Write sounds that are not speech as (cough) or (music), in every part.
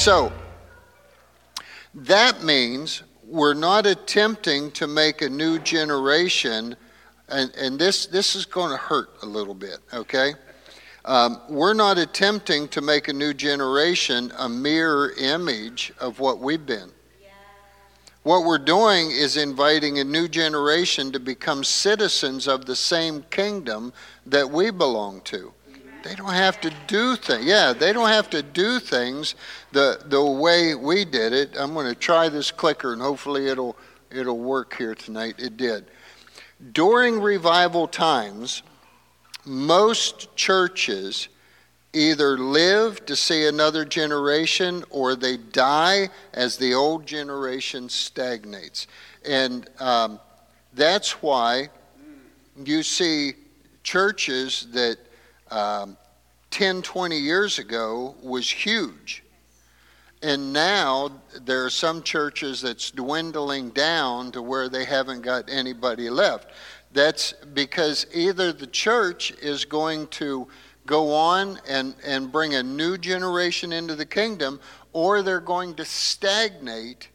So, that means we're not attempting to make a new generation, and, and this, this is going to hurt a little bit, okay? Um, we're not attempting to make a new generation a mirror image of what we've been. What we're doing is inviting a new generation to become citizens of the same kingdom that we belong to. They don't have to do things. Yeah, they don't have to do things the the way we did it. I'm going to try this clicker and hopefully it'll it'll work here tonight. It did. During revival times, most churches either live to see another generation or they die as the old generation stagnates. And um, that's why you see churches that um, 10, 20 years ago was huge. And now there are some churches that's dwindling down to where they haven't got anybody left. That's because either the church is going to go on and, and bring a new generation into the kingdom, or they're going to stagnate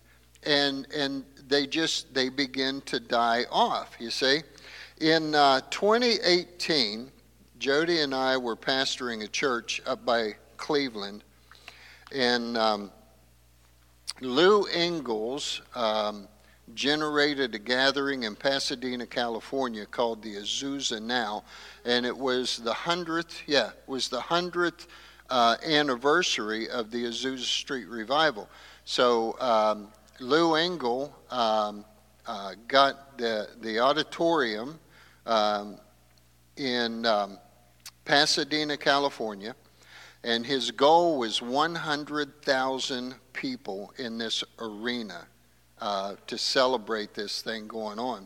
and, and they just they begin to die off, you see. In uh, 2018, Jody and I were pastoring a church up by Cleveland, and um, Lou Engle um, generated a gathering in Pasadena, California called the Azusa Now, and it was the hundredth, yeah, was the hundredth uh, anniversary of the Azusa Street revival. So um, Lou Engle um, uh, got the the auditorium um, in um, Pasadena, California, and his goal was 100,000 people in this arena uh, to celebrate this thing going on.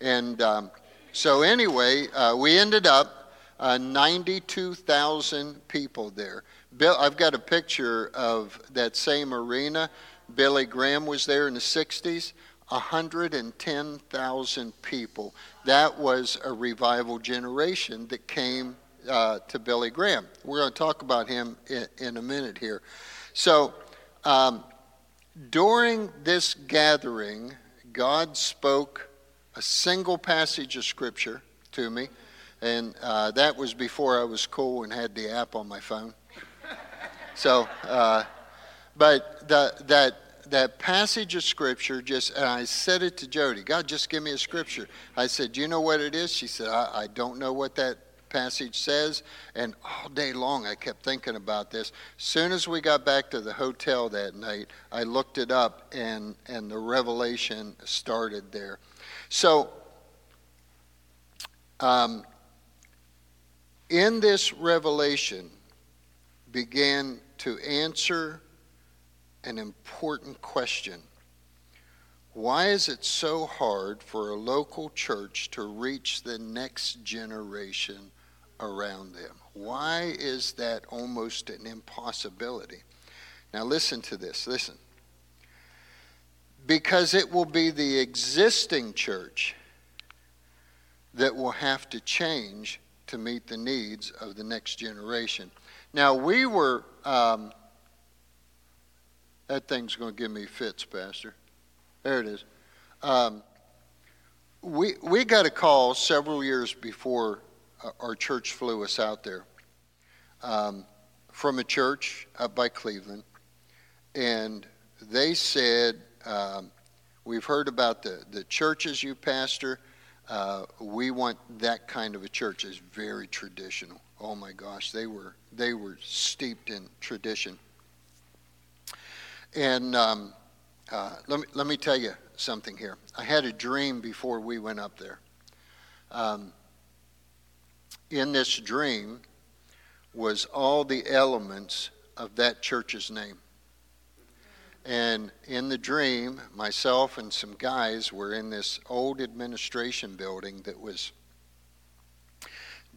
And um, so, anyway, uh, we ended up uh, 92,000 people there. Bill, I've got a picture of that same arena. Billy Graham was there in the 60s. 110,000 people. That was a revival generation that came uh, to Billy Graham. We're going to talk about him in, in a minute here. So, um, during this gathering, God spoke a single passage of Scripture to me, and uh, that was before I was cool and had the app on my phone. (laughs) So, uh, but the, that that passage of scripture just and i said it to jody god just give me a scripture i said do you know what it is she said i, I don't know what that passage says. And all day long, I kept thinking about this. Soon as we got back to the hotel that night, I looked it up, and, and the revelation started there. So, um, in this revelation, began to answer an important question. Why is it so hard for a local church to reach the next generation around them. Why is that almost an impossibility? Now, listen to this. Listen. Because it will be the existing church that will have to change to meet the needs of the next generation. Now, we were. Um, that thing's going to give me fits, Pastor. There it is. Um, we, we got a call several years before our church flew us out there um, from a church up by Cleveland, and they said, um, We've heard about the, the churches you pastor. Uh, we want that kind of a church. It's very traditional. Oh my gosh, they were they were steeped in tradition. And um, uh, let me let me tell you something here. I had a dream before we went up there. Um, in this dream was all the elements of that church's name. And in the dream, myself and some guys were in this old administration building that was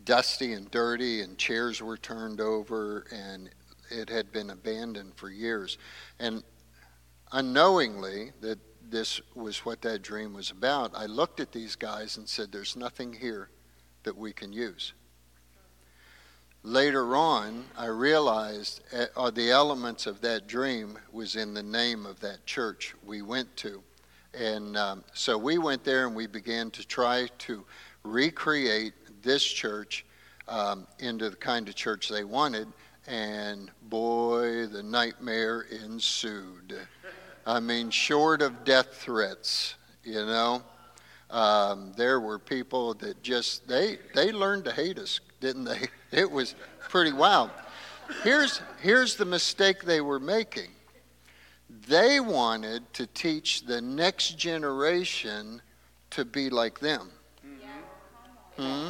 dusty and dirty, and chairs were turned over, and it had been abandoned for years. And unknowingly, that this was what that dream was about, I looked at these guys and said, There's nothing here that we can use. Later on, I realized uh, the elements of that dream was in the name of that church we went to. And um, so we went there and we began to try to recreate this church um, into the kind of church they wanted. And boy, the nightmare ensued. I mean, short of death threats, you know, um, there were people that just they they learned to hate us, didn't they? (laughs) It was pretty wild. Here's here's the mistake they were making. They wanted to teach the next generation to be like them. Hmm?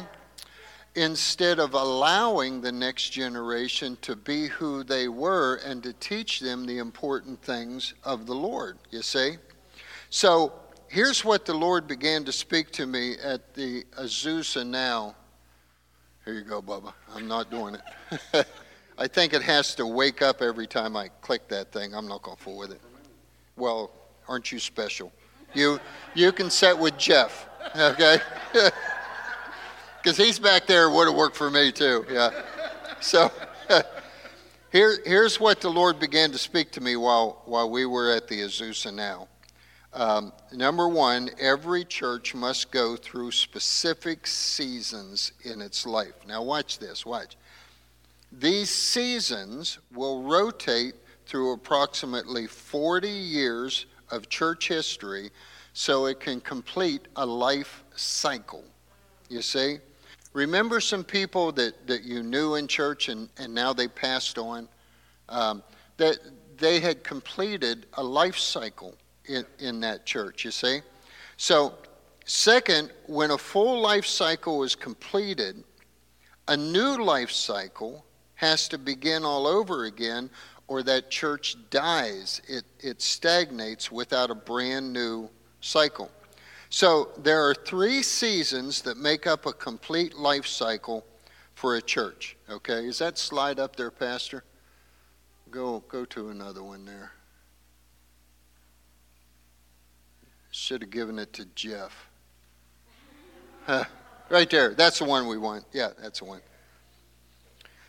Instead of allowing the next generation to be who they were and to teach them the important things of the Lord, you see? So here's what the Lord began to speak to me at the Azusa Now. Here you go, Bubba. I'm not doing it. (laughs) I think it has to wake up every time I click that thing. I'm not going to fool with it. Well, aren't you special? You, you can set with Jeff, okay? (laughs) Because he's back there would have worked for me too, yeah. So (laughs) here, here's what the Lord began to speak to me while, while we were at the Azusa now. Um, number one, every church must go through specific seasons in its life. Now, watch this, watch. These seasons will rotate through approximately 40 years of church history so it can complete a life cycle. You see? Remember some people that, that you knew in church and, and now they passed on? Um, that they had completed a life cycle in, in that church, you see? So, second, when a full life cycle is completed, a new life cycle has to begin all over again, or that church dies. It, it stagnates without a brand new cycle. So there are three seasons that make up a complete life cycle for a church. Okay, is that slide up there, Pastor? Go go to another one there. Should have given it to Jeff. Huh, right there. That's the one we want. Yeah, that's the one.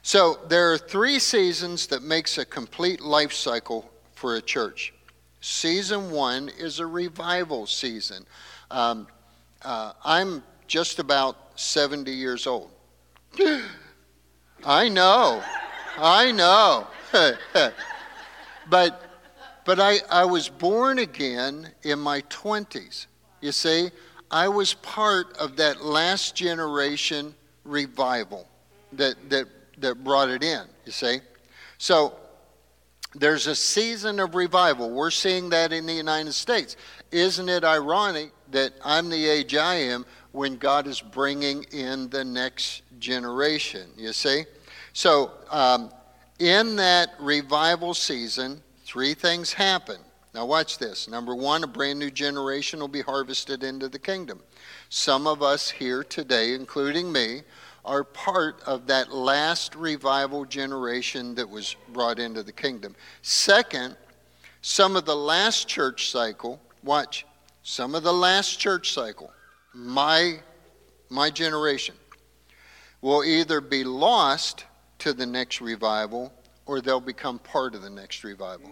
So there are three seasons that makes a complete life cycle for a church. Season one is a revival season. Um, uh, I'm just about 70 years old. (gasps) I know. I know. (laughs) but but I, I was born again in my 20s. You see, I was part of that last generation revival that, that that brought it in, you see. So there's a season of revival. We're seeing that in the United States. Isn't it ironic that I'm the age I am when God is bringing in the next generation, you see? So um, in that revival season, three things happen. Now, watch this. Number one, a brand new generation will be harvested into the kingdom. Some of us here today, including me, are part of that last revival generation that was brought into the kingdom. Second, some of the last church cycle, watch, some of the last church cycle, my, my generation, will either be lost to the next revival or they'll become part of the next revival.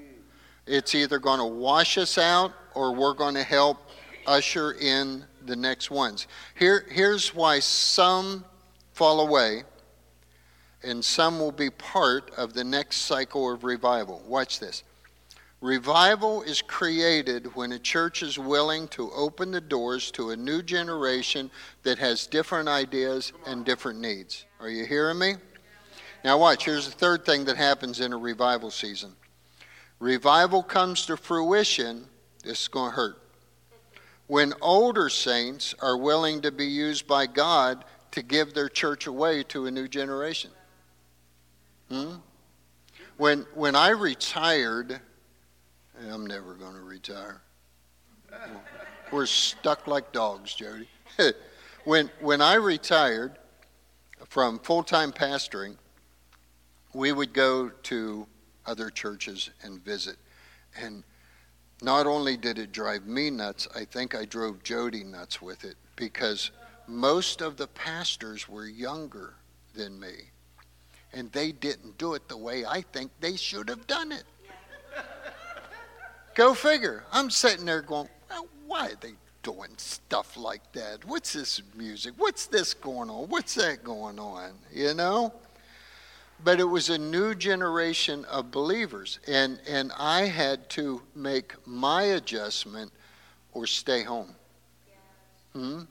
It's either going to wash us out or we're going to help usher in the next ones. Here, here's why some fall away, and some will be part of the next cycle of revival. Watch this. Revival is created when a church is willing to open the doors to a new generation that has different ideas and different needs. Are you hearing me? Now, watch. Here's the third thing that happens in a revival season revival comes to fruition. This is going to hurt. When older saints are willing to be used by God to give their church away to a new generation. Hmm? When, when I retired, I'm never going to retire. We're stuck like dogs, Jody. (laughs) when, when I retired from full time pastoring, we would go to other churches and visit. And not only did it drive me nuts, I think I drove Jody nuts with it because most of the pastors were younger than me. and they didn't do it the way I think they should have done it. Go figure. I'm sitting there going, well, why are they doing stuff like that? What's this music? What's this going on? What's that going on? You know? But it was a new generation of believers, and, and I had to make my adjustment or stay home. Hmm?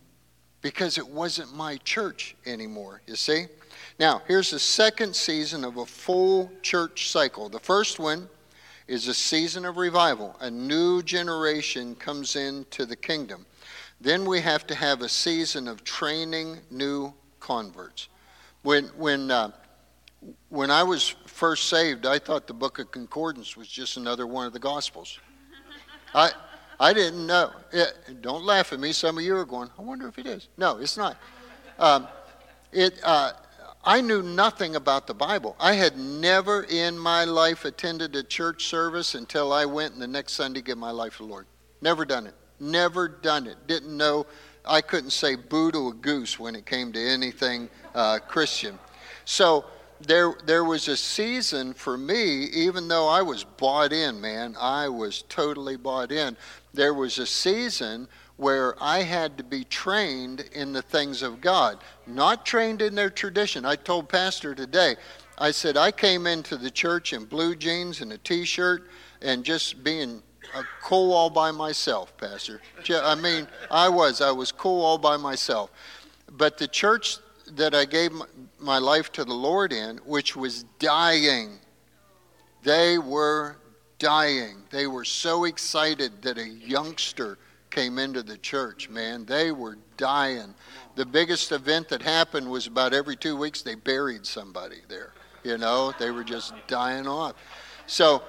Because it wasn't my church anymore, you see? Now, here's the second season of a full church cycle. The first one is a season of revival. A new generation comes into the kingdom. Then we have to have a season of training new converts. When, when, uh, when I was first saved, I thought the book of Concordance was just another one of the Gospels. I, I didn't know. It, don't laugh at me. Some of you are going, I wonder if it is. No, it's not. Um, it, uh, I knew nothing about the Bible. I had never in my life attended a church service until I went and the next Sunday give my life to the Lord. Never done it. Never done it. Didn't know. I couldn't say boo to a goose when it came to anything uh, Christian. So there, there was a season for me, even though I was bought in, man, I was totally bought in. There was a season where I had to be trained in the things of God, not trained in their tradition. I told Pastor today, I said, I came into the church in blue jeans and a t shirt and just being cool all by myself, Pastor. I mean, I was. I was cool all by myself. But the church that I gave my life to the Lord in, which was dying, they were dying. They were so excited that a youngster came into the church, man. They were dying. The biggest event that happened was about every two weeks they buried somebody there. You know, they were just dying off. So,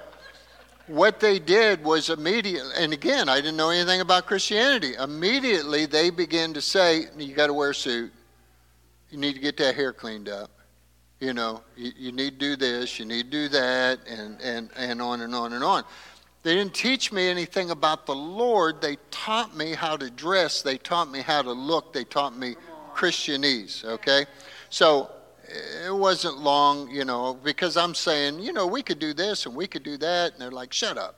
what they did was immediately, and again, I didn't know anything about Christianity. Immediately, they began to say, You got to wear a suit. You need to get that hair cleaned up. You know, you, you need to do this, you need to do that, and, and, and on and on and on. They didn't teach me anything about the Lord. They taught me how to dress. They taught me how to look. They taught me Christianese, okay? So it wasn't long, you know, because I'm saying, you know, we could do this and we could do that. And they're like, shut up.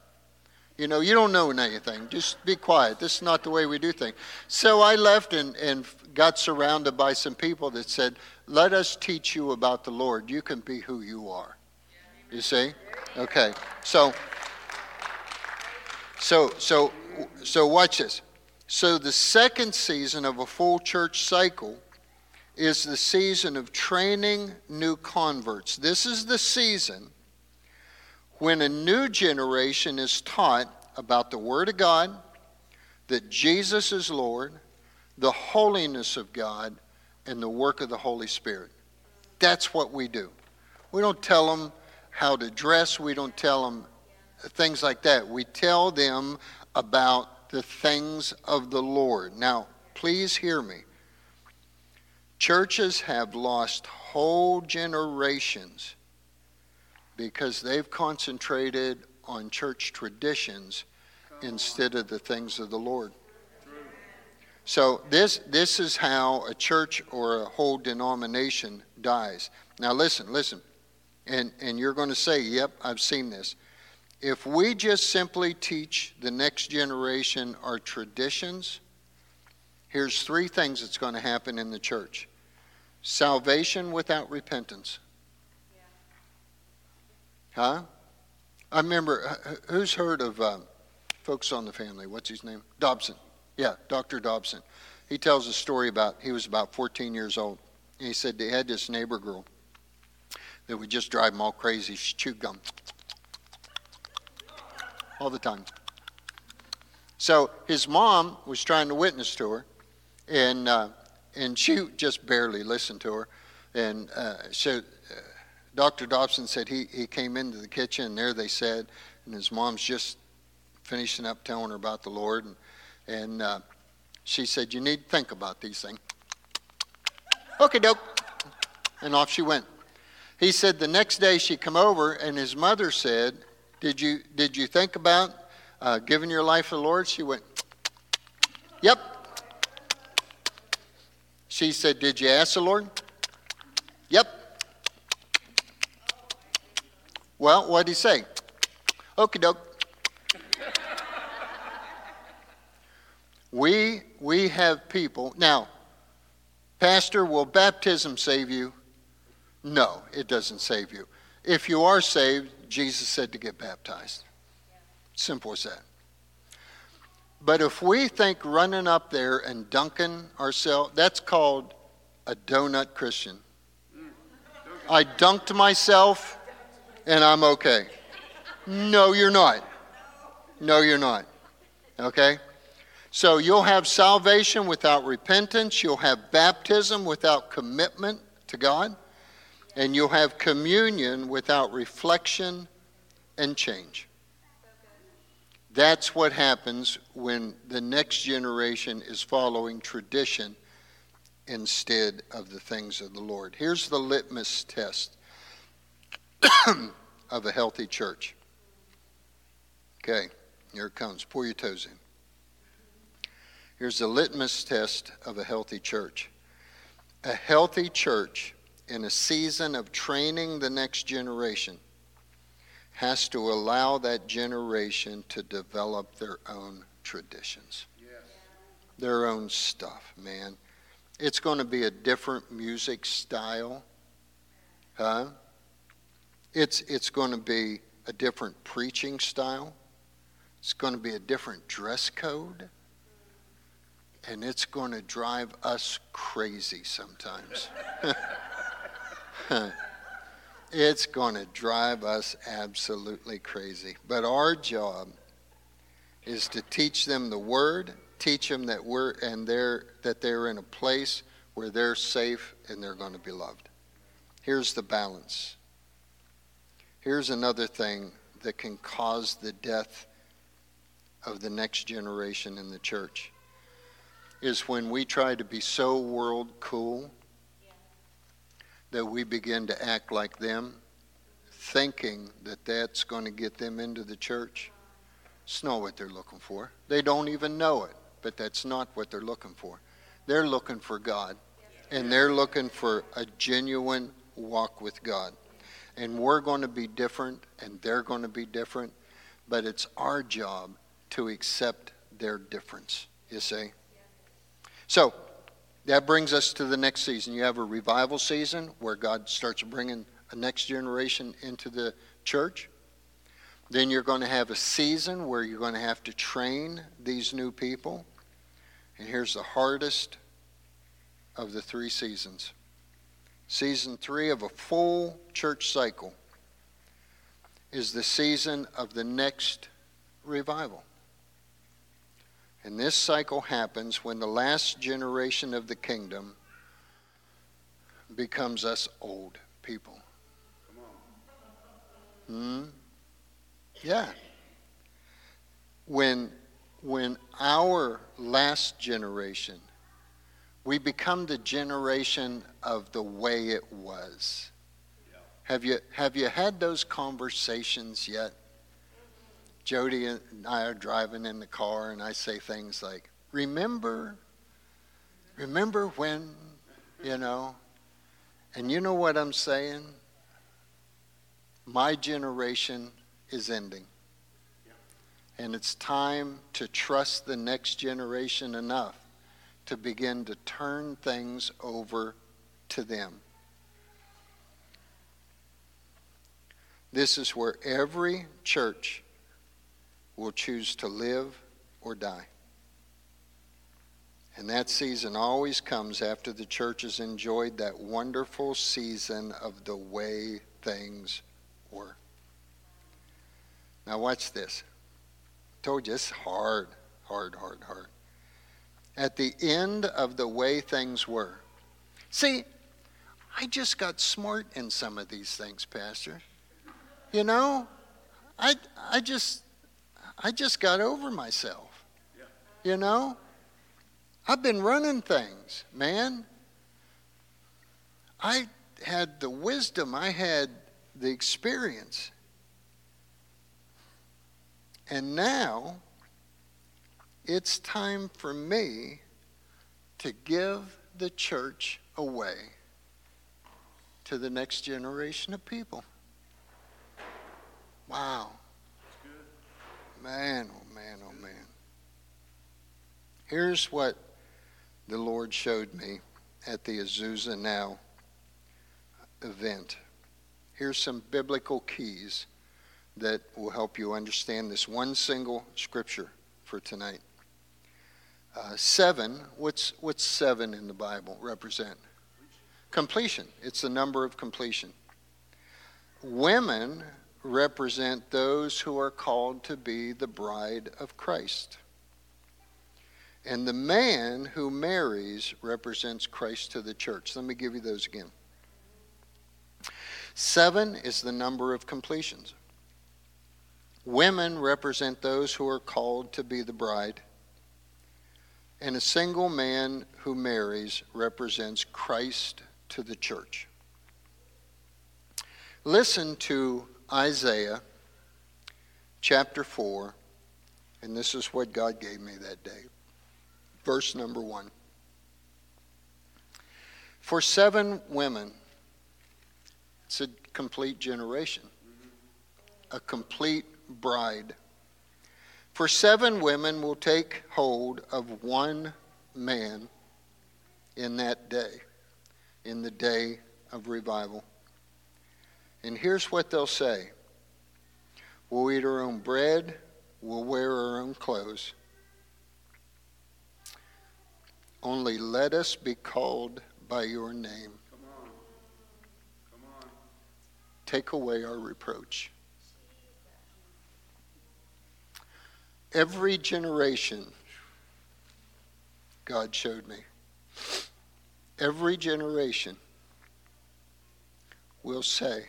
You know, you don't know anything. Just be quiet. This is not the way we do things. So I left and, and got surrounded by some people that said, let us teach you about the Lord. You can be who you are. You see? Okay. So. So, so, so watch this. So the second season of a full church cycle is the season of training new converts. This is the season when a new generation is taught about the Word of God, that Jesus is Lord, the holiness of God, and the work of the Holy Spirit. That's what we do. We don't tell them how to dress, we don't tell them things like that. We tell them about the things of the Lord. Now, please hear me. Churches have lost whole generations because they've concentrated on church traditions instead of the things of the Lord. So this this is how a church or a whole denomination dies. Now listen, listen. And and you're going to say, "Yep, I've seen this." if we just simply teach the next generation our traditions, here's three things that's going to happen in the church salvation without repentance. Huh? I remember, who's heard of um, Focus on the Family? What's his name? Dobson. Yeah, Dr. Dobson. He tells a story about, he was about 14 years old. And he said they had this neighbor girl that would just drive him all crazy. She chewed gum all the time. So his mom was trying to witness to her, and uh, and she just barely listened to her. And uh, so uh, Dr. Dobson said he, he came into the kitchen, and there they said, and his mom's just finishing up telling her about the Lord. And, and uh, she said, You need to think about these things. Okay, doke. And off she went. He said the next day she come over, and his mother said, did you, did you think about uh, giving your life to the Lord? She went, Yep. She said, Did you ask the Lord? Yep. Well, what'd he say? Okie doke. we, we have people. Now, Pastor, will baptism save you? No, it doesn't save you. If you are saved, Jesus said to get baptized. Simple as that. But if we think running up there and dunking ourselves, that's called a donut Christian. I dunked myself and I'm okay. No, you're not. No, you're not. Okay? So you'll have salvation without repentance, you'll have baptism without commitment to God, and you'll have communion without reflection and change. That's what happens when the next generation is following tradition instead of the things of the Lord. Here's the litmus test (coughs) of a healthy church. Okay, here it comes. Pour your toes in. Here's the litmus test of a healthy church. A healthy church in a season of training the next generation has to allow that generation to develop their own traditions, yes. their own stuff, man. It's going to be a different music style, huh? It's, it's going to be a different preaching style. It's going to be a different dress code. And it's going to drive us crazy sometimes. (laughs) It's going to drive us absolutely crazy. But our job is to teach them the word, teach them that we're and they're that they're in a place where they're safe and they're going to be loved. Here's the balance. Here's another thing that can cause the death of the next generation in the church is when we try to be so world cool that we begin to act like them, thinking that that's going to get them into the church. It's not what they're looking for. They don't even know it, but that's not what they're looking for. They're looking for God, and they're looking for a genuine walk with God. And we're going to be different, and they're going to be different, but it's our job to accept their difference, you see? So, that brings us to the next season. You have a revival season where God starts bringing a next generation into the church. Then you're going to have a season where you're going to have to train these new people. And here's the hardest of the three seasons season three of a full church cycle is the season of the next revival. And this cycle happens when the last generation of the kingdom becomes us old people. Hmm? Yeah. When, when our last generation, we become the generation of the way it was. Have you, have you had those conversations yet? Jody and I are driving in the car, and I say things like, Remember, remember when, you know? And you know what I'm saying? My generation is ending. And it's time to trust the next generation enough to begin to turn things over to them. This is where every church will choose to live or die. And that season always comes after the church has enjoyed that wonderful season of the way things were. Now, watch this. I told you it's hard, hard, hard, hard. At the end of the way things were. See, I just got smart in some of these things, Pastor. You know, I, I just I just got over myself. You know? I've been running things, man. I had the wisdom, I had the experience. And now it's time for me to give the church away to the next generation of people. Wow. Man, oh man, oh man. Here's what the Lord showed me at the Azusa Now event. Here's some biblical keys that will help you understand this one single scripture for tonight. Uh, seven, what's, what's seven in the Bible represent? Completion. It's the number of completion. Women represent those who are called to be the bride of Christ. And the man who marries represents Christ to the church. Let me give you those again. Seven is the number of completions. Women represent those who are called to be the bride. And a single man who marries represents Christ to the church. Listen to Isaiah chapter 4, and this is what God gave me that day. Verse number 1. For seven women, it's a complete generation, a complete bride. For seven women will take hold of one man in that day, in the day of revival. And here's what they'll say We'll eat our own bread, we'll wear our own clothes. Only let us be called by your name. Come on. Come on. Take away our reproach. Every generation, God showed me, every generation will say,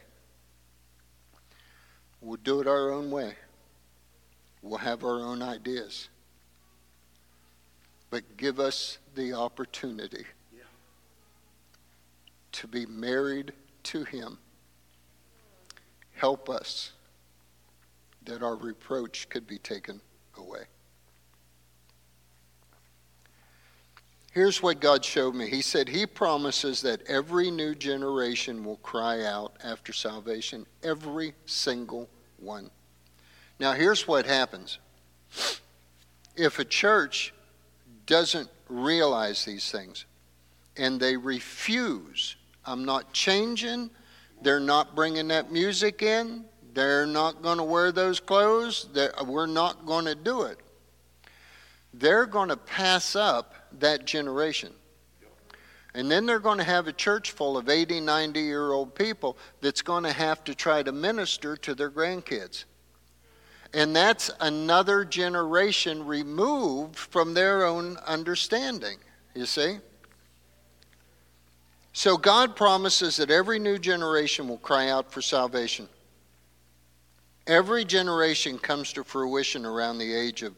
we'll do it our own way. We'll have our own ideas. But give us the opportunity to be married to Him. Help us that our reproach could be taken away. Here's what God showed me. He said He promises that every new generation will cry out after salvation, every single one. Now, here's what happens if a church doesn't realize these things and they refuse, I'm not changing, they're not bringing that music in, they're not going to wear those clothes. They're, we're not going to do it. They're going to pass up that generation. And then they're going to have a church full of 80, 90 year old people that's going to have to try to minister to their grandkids. And that's another generation removed from their own understanding, you see? So God promises that every new generation will cry out for salvation. Every generation comes to fruition around the age of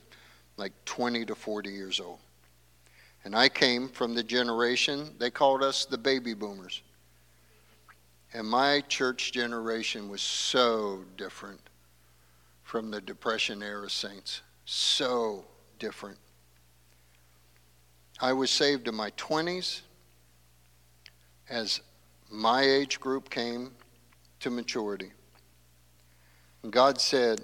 like 20 to 40 years old. And I came from the generation, they called us the baby boomers. And my church generation was so different from the Depression era saints. So different. I was saved in my 20s as my age group came to maturity. God said,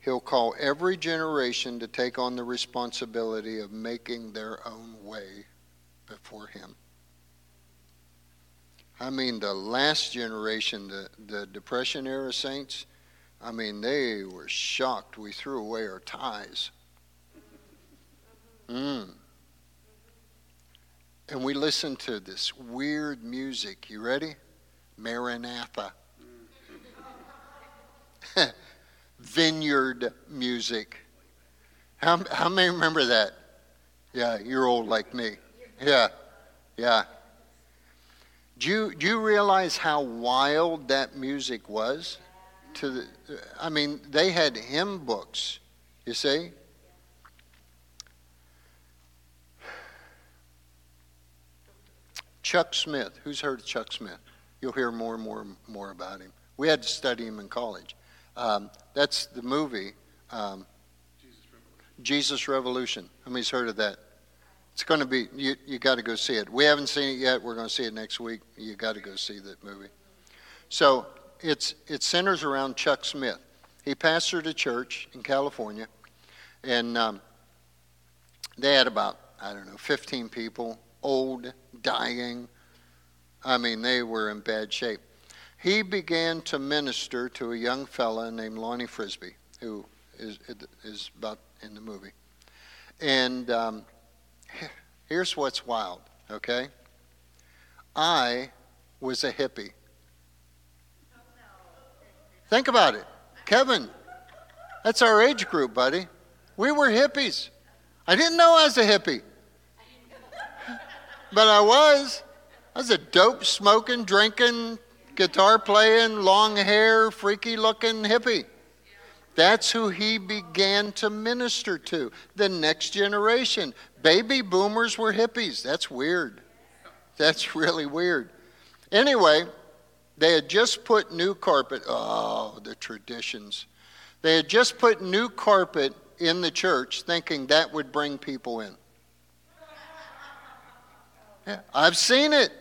He'll call every generation to take on the responsibility of making their own way before Him. I mean, the last generation, the, the Depression era saints, I mean, they were shocked we threw away our ties. Mm. And we listened to this weird music. You ready? Maranatha. (laughs) vineyard music. How, how many remember that? Yeah, you're old like me. Yeah, yeah. Do you, do you realize how wild that music was? To the, I mean, they had hymn books, you see? Chuck Smith. Who's heard of Chuck Smith? You'll hear more and more and more about him. We had to study him in college. Um, that's the movie, um, Jesus, Revolution. Jesus Revolution. How heard of that? It's going to be, you, you got to go see it. We haven't seen it yet. We're going to see it next week. You got to go see that movie. So it's, it centers around Chuck Smith. He pastored a church in California, and um, they had about, I don't know, 15 people, old, dying. I mean, they were in bad shape. He began to minister to a young fella named Lonnie Frisbee, who is, is about in the movie. And um, here's what's wild, okay? I was a hippie. Think about it. Kevin, that's our age group, buddy. We were hippies. I didn't know I was a hippie. But I was. I was a dope smoking, drinking, guitar playing, long hair, freaky looking hippie. That's who he began to minister to. The next generation. Baby boomers were hippies. That's weird. That's really weird. Anyway, they had just put new carpet. Oh, the traditions. They had just put new carpet in the church thinking that would bring people in. Yeah, I've seen it.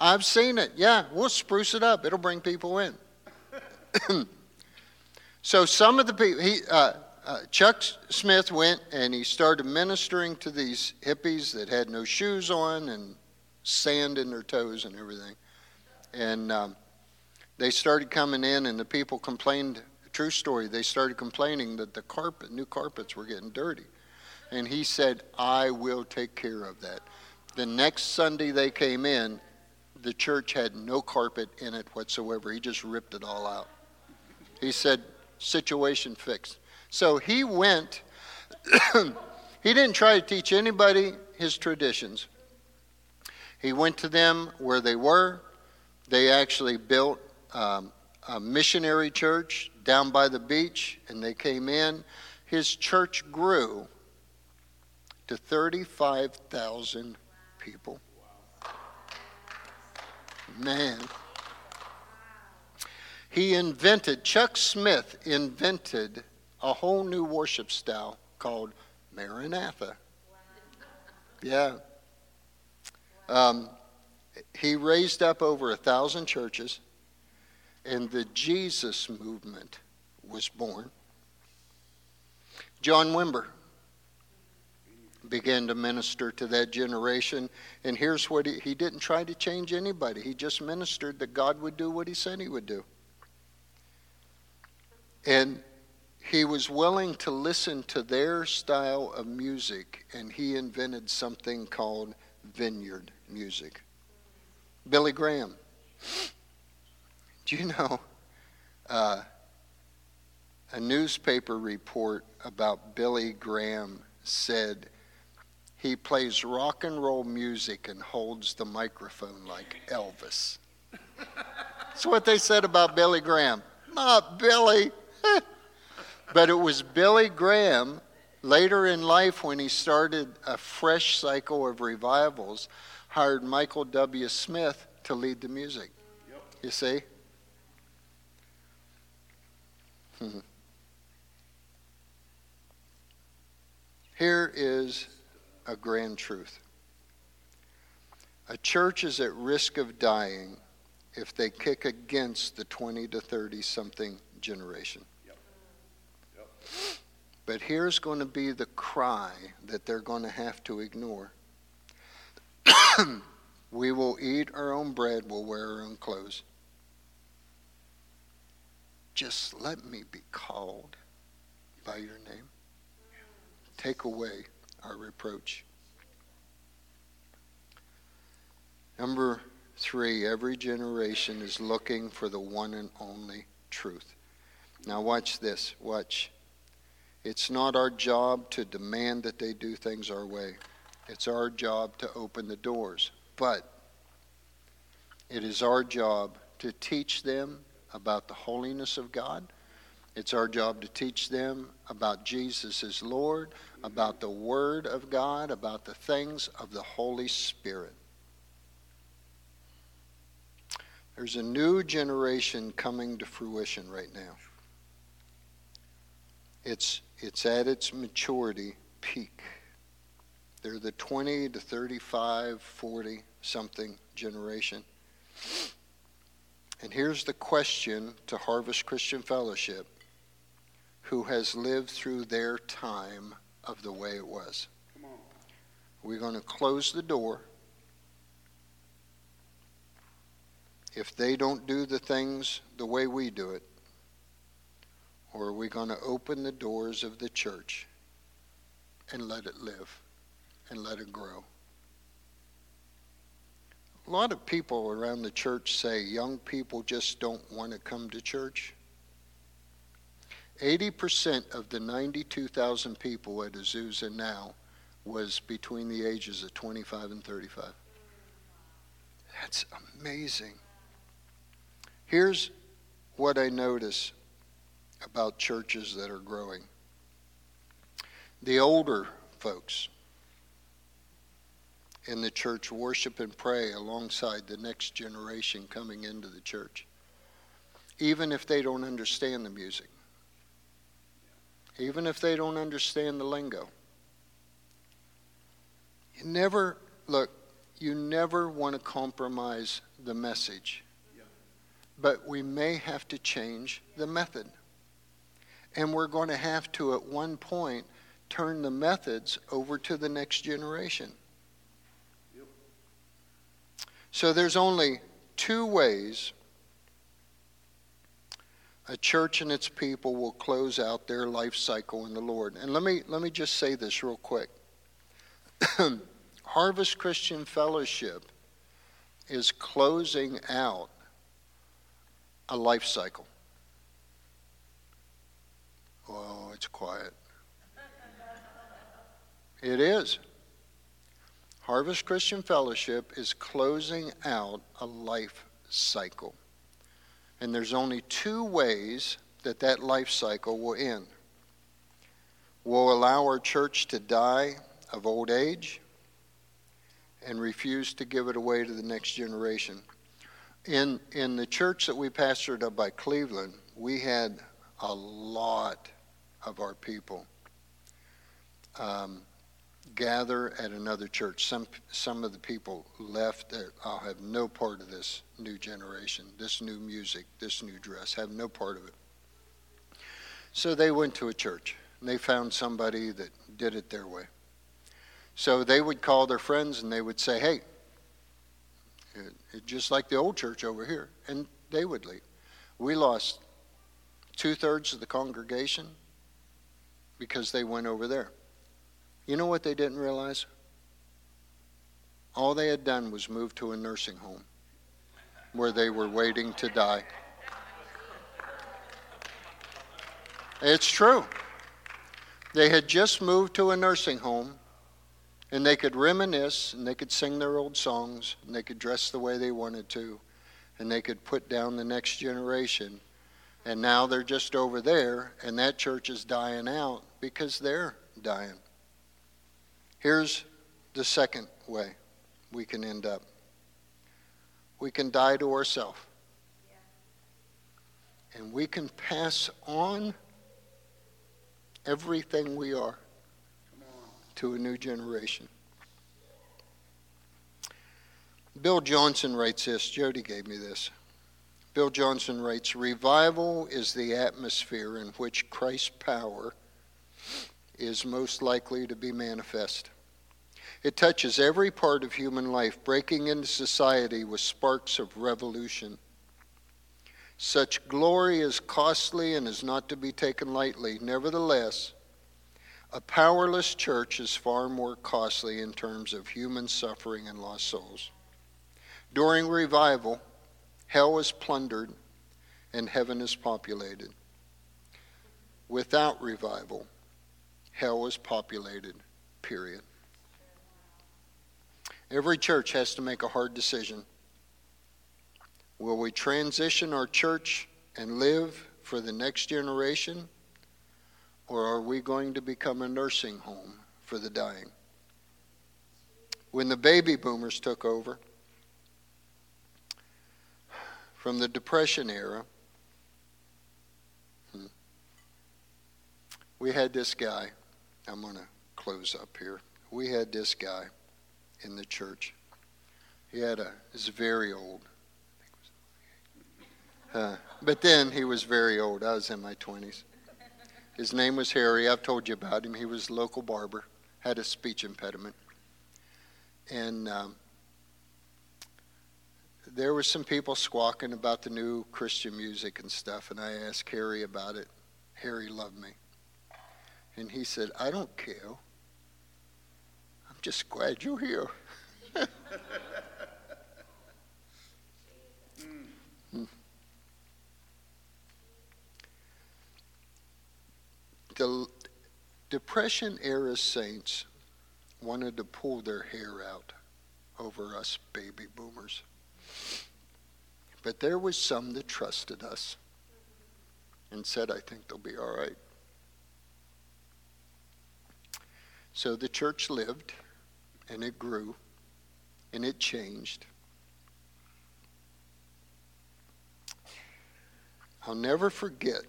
I've seen it. Yeah, we'll spruce it up. It'll bring people in. (clears throat) so some of the people, he, uh, uh, Chuck Smith went and he started ministering to these hippies that had no shoes on and sand in their toes and everything. And um, they started coming in, and the people complained. True story. They started complaining that the carpet, new carpets, were getting dirty. And he said, "I will take care of that." The next Sunday they came in, the church had no carpet in it whatsoever. He just ripped it all out. He said, "Situation fixed." So he went. (coughs) he didn't try to teach anybody his traditions. He went to them where they were. They actually built um, a missionary church down by the beach, and they came in. His church grew to 35,000 people. Man. He invented, Chuck Smith invented a whole new worship style called Maranatha. Yeah. Um, he raised up over a thousand churches, and the Jesus movement was born. John Wimber began to minister to that generation, and here's what he, he didn't try to change anybody. He just ministered that God would do what he said he would do. And he was willing to listen to their style of music, and he invented something called vineyard music. Billy Graham. (laughs) Do you know uh, a newspaper report about Billy Graham said he plays rock and roll music and holds the microphone like Elvis? That's what they said about Billy Graham. Not Billy. (laughs) but it was Billy Graham later in life when he started a fresh cycle of revivals hired Michael W. Smith to lead the music. Yep. You see? (laughs) Here is a grand truth. A church is at risk of dying if they kick against the 20 to 30 something generation. Yep. Yep. But here's going to be the cry that they're going to have to ignore. (coughs) we will eat our own bread, we'll wear our own clothes. Just let me be called by your name. Take away our reproach. Number three, every generation is looking for the one and only truth. Now, watch this. Watch. It's not our job to demand that they do things our way. It's our job to open the doors. But it is our job to teach them about the holiness of God. It's our job to teach them about Jesus as Lord, about the Word of God, about the things of the Holy Spirit. There's a new generation coming to fruition right now. It's, it's at its maturity peak. They're the 20 to 35, 40 something generation. And here's the question to Harvest Christian Fellowship who has lived through their time of the way it was. We're going to close the door. If they don't do the things the way we do it, or are we going to open the doors of the church and let it live and let it grow? A lot of people around the church say young people just don't want to come to church. 80% of the 92,000 people at Azusa now was between the ages of 25 and 35. That's amazing. Here's what I notice about churches that are growing the older folks in the church worship and pray alongside the next generation coming into the church, even if they don't understand the music, even if they don't understand the lingo. You never, look, you never want to compromise the message, but we may have to change the method. And we're going to have to, at one point, turn the methods over to the next generation. So there's only two ways a church and its people will close out their life cycle in the Lord. And let me let me just say this real quick. (clears throat) Harvest Christian Fellowship is closing out a life cycle. Oh, it's quiet. It is. Harvest Christian Fellowship is closing out a life cycle. And there's only two ways that that life cycle will end. We'll allow our church to die of old age and refuse to give it away to the next generation. In, in the church that we pastored up by Cleveland, we had a lot of our people um, gather at another church. Some, some of the people left. that I'll have no part of this new generation, this new music, this new dress, have no part of it. So they went to a church and they found somebody that did it their way. So they would call their friends and they would say, hey, it, it, just like the old church over here. And they would leave. We lost two thirds of the congregation because they went over there. You know what they didn't realize? All they had done was move to a nursing home where they were waiting to die. It's true. They had just moved to a nursing home and they could reminisce and they could sing their old songs and they could dress the way they wanted to and they could put down the next generation. And now they're just over there and that church is dying out because they're dying. Here's the second way we can end up we can die to ourselves. And we can pass on everything we are to a new generation. Bill Johnson writes this. Jody gave me this. Bill Johnson writes Revival is the atmosphere in which Christ's power is most likely to be manifest. It touches every part of human life, breaking into society with sparks of revolution. Such glory is costly and is not to be taken lightly. Nevertheless, a powerless church is far more costly in terms of human suffering and lost souls. During revival, hell is plundered and heaven is populated. Without revival, hell is populated, period. Every church has to make a hard decision. Will we transition our church and live for the next generation? Or are we going to become a nursing home for the dying? When the baby boomers took over from the Depression era, hmm, we had this guy. I'm going to close up here. We had this guy in the church. He had a, is very old. Uh, but then he was very old. I was in my 20s. His name was Harry. I've told you about him. He was a local barber, had a speech impediment. And um, there were some people squawking about the new Christian music and stuff, and I asked Harry about it. Harry loved me. And he said, I don't care. Just glad you're here. (laughs) the Depression era saints wanted to pull their hair out over us baby boomers. But there was some that trusted us and said, I think they'll be all right. So the church lived and it grew and it changed. I'll never forget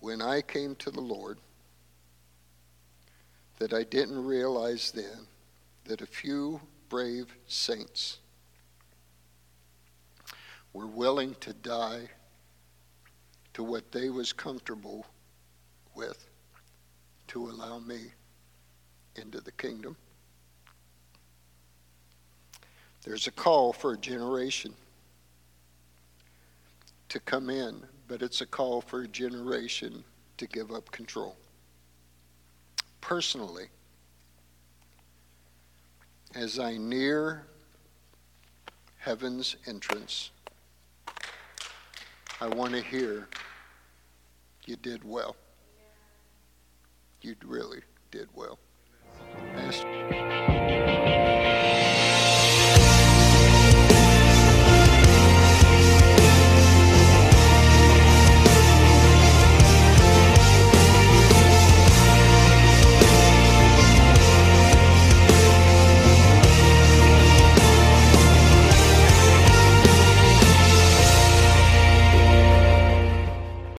when I came to the Lord that I didn't realize then that a few brave saints were willing to die to what they was comfortable with to allow me into the kingdom. There's a call for a generation to come in, but it's a call for a generation to give up control. Personally, as I near heaven's entrance, I want to hear you did well. You really did well. Pastor.